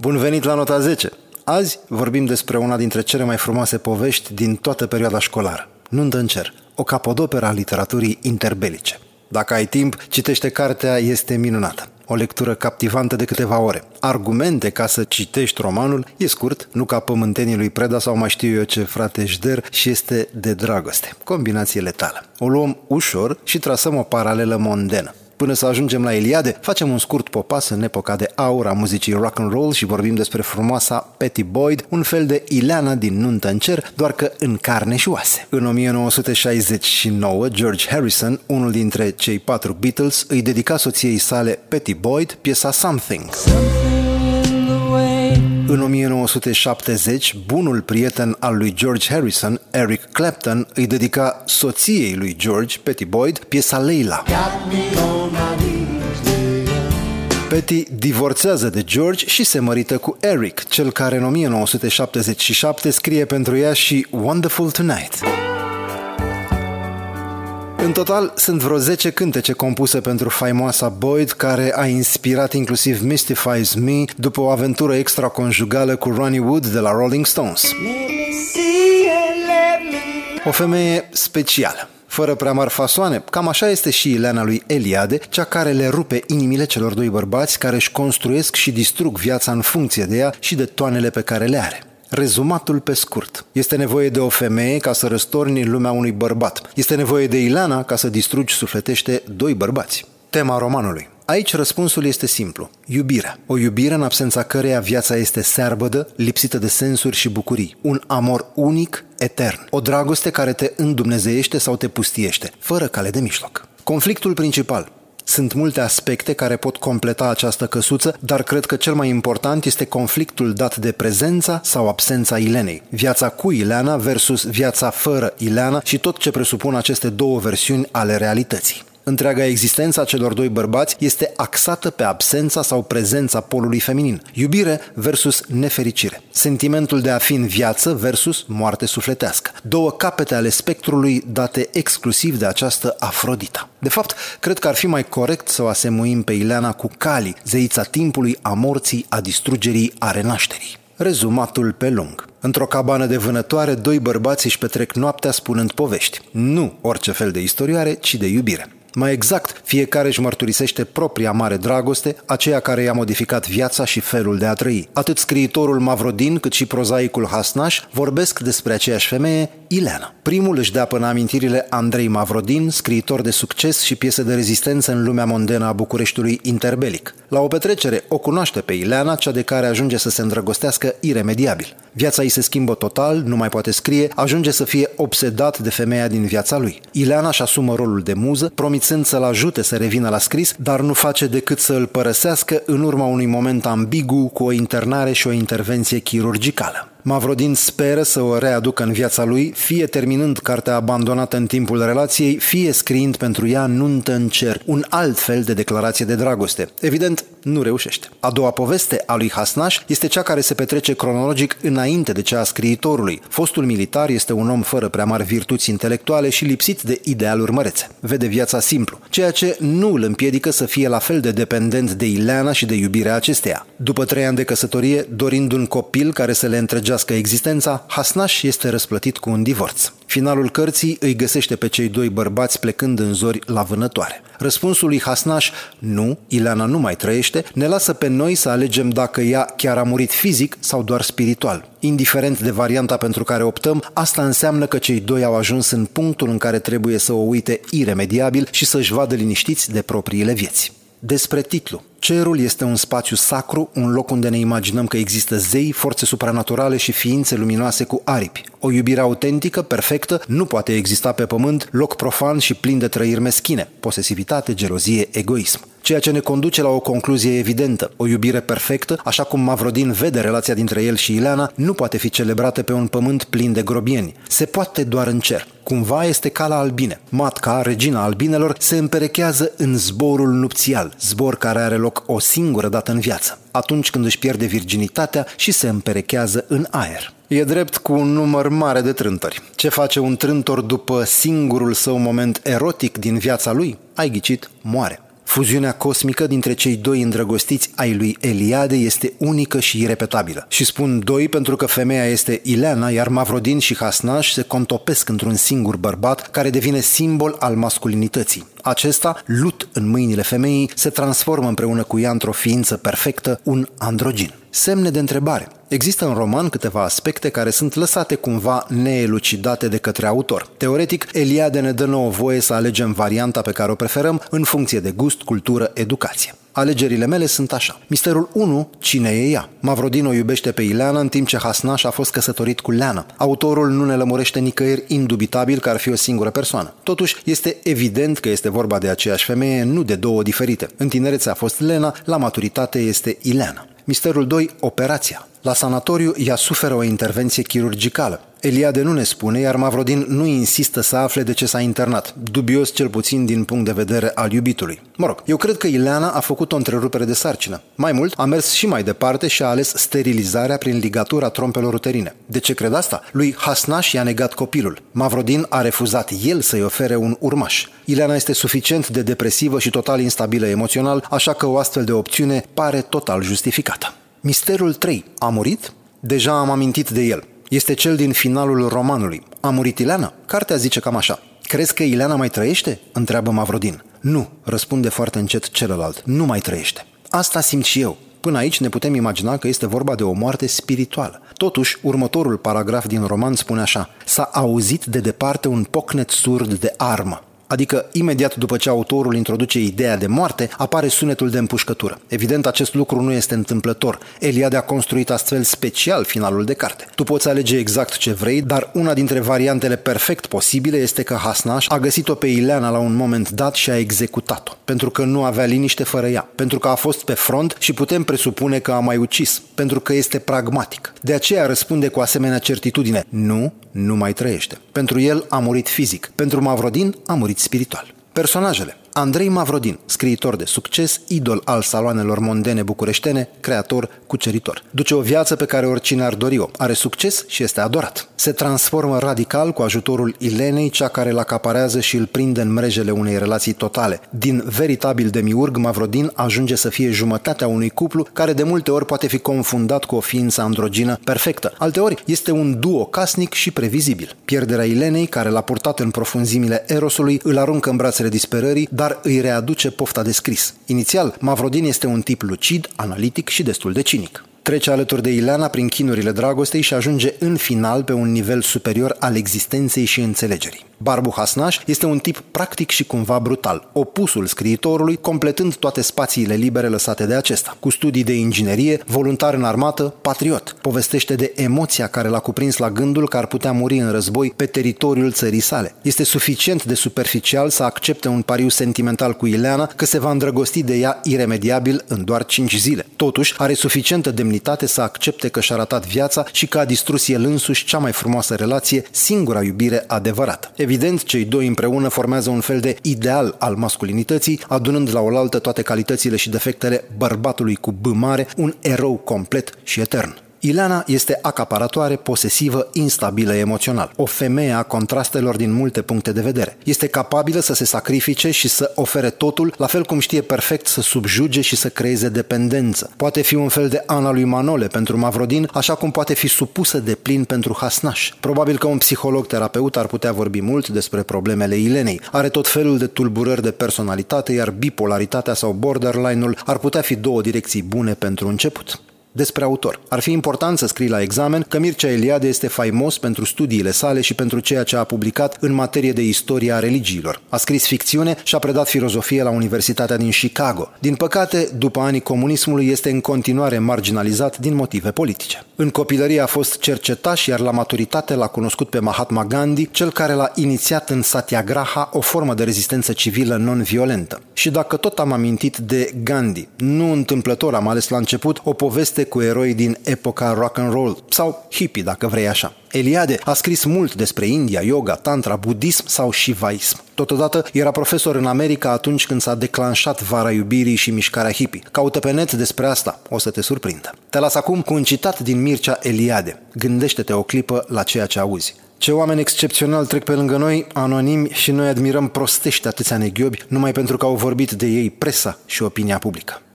Bun venit la nota 10! Azi vorbim despre una dintre cele mai frumoase povești din toată perioada școlară. Nuntă în cer, o capodoperă a literaturii interbelice. Dacă ai timp, citește cartea, este minunată. O lectură captivantă de câteva ore. Argumente ca să citești romanul e scurt, nu ca pământenii lui Preda sau mai știu eu ce frate Jder și este de dragoste. Combinație letală. O luăm ușor și trasăm o paralelă mondenă. Până să ajungem la Iliade, facem un scurt popas în epoca de aur a muzicii rock and roll și vorbim despre frumoasa Patty Boyd, un fel de Ileana din Nuntă în cer, doar că în carne și oase. În 1969, George Harrison, unul dintre cei patru Beatles, îi dedica soției sale Patty Boyd piesa Something. În 1970, bunul prieten al lui George Harrison, Eric Clapton, îi dedica soției lui George, Patty Boyd, piesa Leila. Patty divorțează de George și se mărită cu Eric, cel care în 1977 scrie pentru ea și Wonderful Tonight. În total, sunt vreo 10 cântece compuse pentru faimoasa Boyd, care a inspirat inclusiv Mystifies Me după o aventură extraconjugală cu Ronnie Wood de la Rolling Stones. O femeie specială fără prea mari fasoane. Cam așa este și Ileana lui Eliade, cea care le rupe inimile celor doi bărbați care își construiesc și distrug viața în funcție de ea și de toanele pe care le are. Rezumatul pe scurt. Este nevoie de o femeie ca să răstorni lumea unui bărbat. Este nevoie de Ileana ca să distrugi sufletește doi bărbați. Tema romanului. Aici răspunsul este simplu. Iubirea. O iubire în absența căreia viața este searbădă, lipsită de sensuri și bucurii. Un amor unic, etern. O dragoste care te îndumnezeiește sau te pustiește, fără cale de mijloc. Conflictul principal. Sunt multe aspecte care pot completa această căsuță, dar cred că cel mai important este conflictul dat de prezența sau absența Ilenei. Viața cu Ileana versus viața fără Ileana și tot ce presupun aceste două versiuni ale realității. Întreaga existență a celor doi bărbați este axată pe absența sau prezența polului feminin. Iubire versus nefericire. Sentimentul de a fi în viață versus moarte sufletească. Două capete ale spectrului date exclusiv de această Afrodita. De fapt, cred că ar fi mai corect să o asemuim pe Ileana cu Kali, zeița timpului, a morții, a distrugerii, a renașterii. Rezumatul pe lung. Într-o cabană de vânătoare, doi bărbați își petrec noaptea spunând povești. Nu orice fel de istorioare, ci de iubire. Mai exact, fiecare își mărturisește propria mare dragoste, aceea care i-a modificat viața și felul de a trăi. Atât scriitorul Mavrodin cât și prozaicul Hasnaș vorbesc despre aceeași femeie, Ileana. Primul își dea până amintirile Andrei Mavrodin, scriitor de succes și piese de rezistență în lumea mondenă a Bucureștiului interbelic. La o petrecere o cunoaște pe Ileana, cea de care ajunge să se îndrăgostească iremediabil. Viața îi se schimbă total, nu mai poate scrie, ajunge să fie obsedat de femeia din viața lui. Ileana își asumă rolul de muză, promițând să-l ajute să revină la scris, dar nu face decât să îl părăsească în urma unui moment ambigu cu o internare și o intervenție chirurgicală. Mavrodin speră să o readucă în viața lui, fie terminând cartea abandonată în timpul relației, fie scriind pentru ea nuntă în cer, un alt fel de declarație de dragoste. Evident, nu reușește. A doua poveste a lui Hasnaș este cea care se petrece cronologic înainte de cea a scriitorului. Fostul militar este un om fără prea mari virtuți intelectuale și lipsit de idealuri mărețe. Vede viața simplu, ceea ce nu îl împiedică să fie la fel de dependent de Ileana și de iubirea acesteia. După trei ani de căsătorie, dorind un copil care să le întregească existența, Hasnaș este răsplătit cu un divorț. Finalul cărții îi găsește pe cei doi bărbați plecând în zori la vânătoare. Răspunsul lui Hasnaș, nu, Ileana nu mai trăiește, ne lasă pe noi să alegem dacă ea chiar a murit fizic sau doar spiritual. Indiferent de varianta pentru care optăm, asta înseamnă că cei doi au ajuns în punctul în care trebuie să o uite iremediabil și să-și vadă liniștiți de propriile vieți. Despre titlu. Cerul este un spațiu sacru, un loc unde ne imaginăm că există zei, forțe supranaturale și ființe luminoase cu aripi. O iubire autentică, perfectă, nu poate exista pe pământ, loc profan și plin de trăiri meschine, posesivitate, gelozie, egoism ceea ce ne conduce la o concluzie evidentă. O iubire perfectă, așa cum Mavrodin vede relația dintre el și Ileana, nu poate fi celebrată pe un pământ plin de grobieni. Se poate doar în cer. Cumva este ca la albine. Matca, regina albinelor, se împerechează în zborul nupțial, zbor care are loc o singură dată în viață, atunci când își pierde virginitatea și se împerechează în aer. E drept cu un număr mare de trântori. Ce face un trântor după singurul său moment erotic din viața lui? Ai ghicit, moare. Fuziunea cosmică dintre cei doi îndrăgostiți ai lui Eliade este unică și irepetabilă. Și spun doi pentru că femeia este Ileana, iar Mavrodin și Hasnaș se contopesc într-un singur bărbat care devine simbol al masculinității. Acesta, lut în mâinile femeii, se transformă împreună cu ea într-o ființă perfectă, un androgin. Semne de întrebare. Există în roman câteva aspecte care sunt lăsate cumva neelucidate de către autor. Teoretic, Eliade ne dă nouă voie să alegem varianta pe care o preferăm în funcție de gust, cultură, educație. Alegerile mele sunt așa. Misterul 1. Cine e ea? Mavrodin o iubește pe Ileana în timp ce Hasnaș a fost căsătorit cu Leana. Autorul nu ne lămurește nicăieri indubitabil că ar fi o singură persoană. Totuși, este evident că este vorba de aceeași femeie, nu de două diferite. În tinerețe a fost Lena, la maturitate este Ileana. Misterul 2. Operația. La sanatoriu ea suferă o intervenție chirurgicală. Eliade nu ne spune, iar Mavrodin nu insistă să afle de ce s-a internat, dubios cel puțin din punct de vedere al iubitului. Mă rog, eu cred că Ileana a făcut o întrerupere de sarcină. Mai mult, a mers și mai departe și a ales sterilizarea prin ligatura trompelor uterine. De ce cred asta? Lui Hasnaș i-a negat copilul. Mavrodin a refuzat el să-i ofere un urmaș. Ileana este suficient de depresivă și total instabilă emoțional, așa că o astfel de opțiune pare total justificată. Misterul 3. A murit? Deja am amintit de el. Este cel din finalul romanului. A murit Ileana? Cartea zice cam așa. Crezi că Ileana mai trăiește? Întreabă Mavrodin. Nu, răspunde foarte încet celălalt. Nu mai trăiește. Asta simt și eu. Până aici ne putem imagina că este vorba de o moarte spirituală. Totuși, următorul paragraf din roman spune așa. S-a auzit de departe un pocnet surd de armă. Adică, imediat după ce autorul introduce ideea de moarte, apare sunetul de împușcătură. Evident, acest lucru nu este întâmplător. Eliade a construit astfel special finalul de carte. Tu poți alege exact ce vrei, dar una dintre variantele perfect posibile este că Hasnaș a găsit-o pe Ileana la un moment dat și a executat-o. Pentru că nu avea liniște fără ea. Pentru că a fost pe front și putem presupune că a mai ucis. Pentru că este pragmatic. De aceea răspunde cu asemenea certitudine. Nu, nu mai trăiește. Pentru el a murit fizic. Pentru Mavrodin a murit spiritual. Personajele Andrei Mavrodin, scriitor de succes, idol al saloanelor mondene bucureștene, creator, cuceritor. Duce o viață pe care oricine ar dori-o. Are succes și este adorat. Se transformă radical cu ajutorul Ilenei, cea care îl acaparează și îl prinde în mrejele unei relații totale. Din veritabil demiurg, Mavrodin ajunge să fie jumătatea unui cuplu care de multe ori poate fi confundat cu o ființă androgină perfectă. Alteori este un duo casnic și previzibil. Pierderea Ilenei, care l-a purtat în profunzimile Erosului, îl aruncă în brațele disperării, dar îi readuce pofta de scris. Inițial, Mavrodin este un tip lucid, analitic și destul de cinic. Trece alături de Ileana prin chinurile dragostei și ajunge în final pe un nivel superior al existenței și înțelegerii. Barbu Hasnaș este un tip practic și cumva brutal, opusul scriitorului, completând toate spațiile libere lăsate de acesta. Cu studii de inginerie, voluntar în armată, patriot. Povestește de emoția care l-a cuprins la gândul că ar putea muri în război pe teritoriul țării sale. Este suficient de superficial să accepte un pariu sentimental cu Ileana că se va îndrăgosti de ea iremediabil în doar 5 zile. Totuși, are suficientă demnitate să accepte că și-a ratat viața și că a distrus el însuși cea mai frumoasă relație, singura iubire adevărată. Evident, cei doi împreună formează un fel de ideal al masculinității, adunând la oaltă toate calitățile și defectele bărbatului cu B mare, un erou complet și etern. Ileana este acaparatoare, posesivă, instabilă emoțional. O femeie a contrastelor din multe puncte de vedere. Este capabilă să se sacrifice și să ofere totul, la fel cum știe perfect să subjuge și să creeze dependență. Poate fi un fel de Ana lui Manole pentru Mavrodin, așa cum poate fi supusă de plin pentru Hasnaș. Probabil că un psiholog terapeut ar putea vorbi mult despre problemele Ilenei. Are tot felul de tulburări de personalitate, iar bipolaritatea sau borderline-ul ar putea fi două direcții bune pentru început despre autor. Ar fi important să scrii la examen că Mircea Eliade este faimos pentru studiile sale și pentru ceea ce a publicat în materie de istoria religiilor. A scris ficțiune și a predat filozofie la Universitatea din Chicago. Din păcate, după anii comunismului, este în continuare marginalizat din motive politice. În copilărie a fost cercetaș, iar la maturitate l-a cunoscut pe Mahatma Gandhi, cel care l-a inițiat în Satyagraha, o formă de rezistență civilă non-violentă. Și dacă tot am amintit de Gandhi, nu întâmplător am ales la început o poveste poveste cu eroi din epoca rock and roll sau hippie, dacă vrei așa. Eliade a scris mult despre India, yoga, tantra, budism sau shivaism. Totodată era profesor în America atunci când s-a declanșat vara iubirii și mișcarea hippie. Caută pe net despre asta, o să te surprindă. Te las acum cu un citat din Mircea Eliade. Gândește-te o clipă la ceea ce auzi. Ce oameni excepțional trec pe lângă noi, anonimi, și noi admirăm prostește atâția neghiobi numai pentru că au vorbit de ei presa și opinia publică.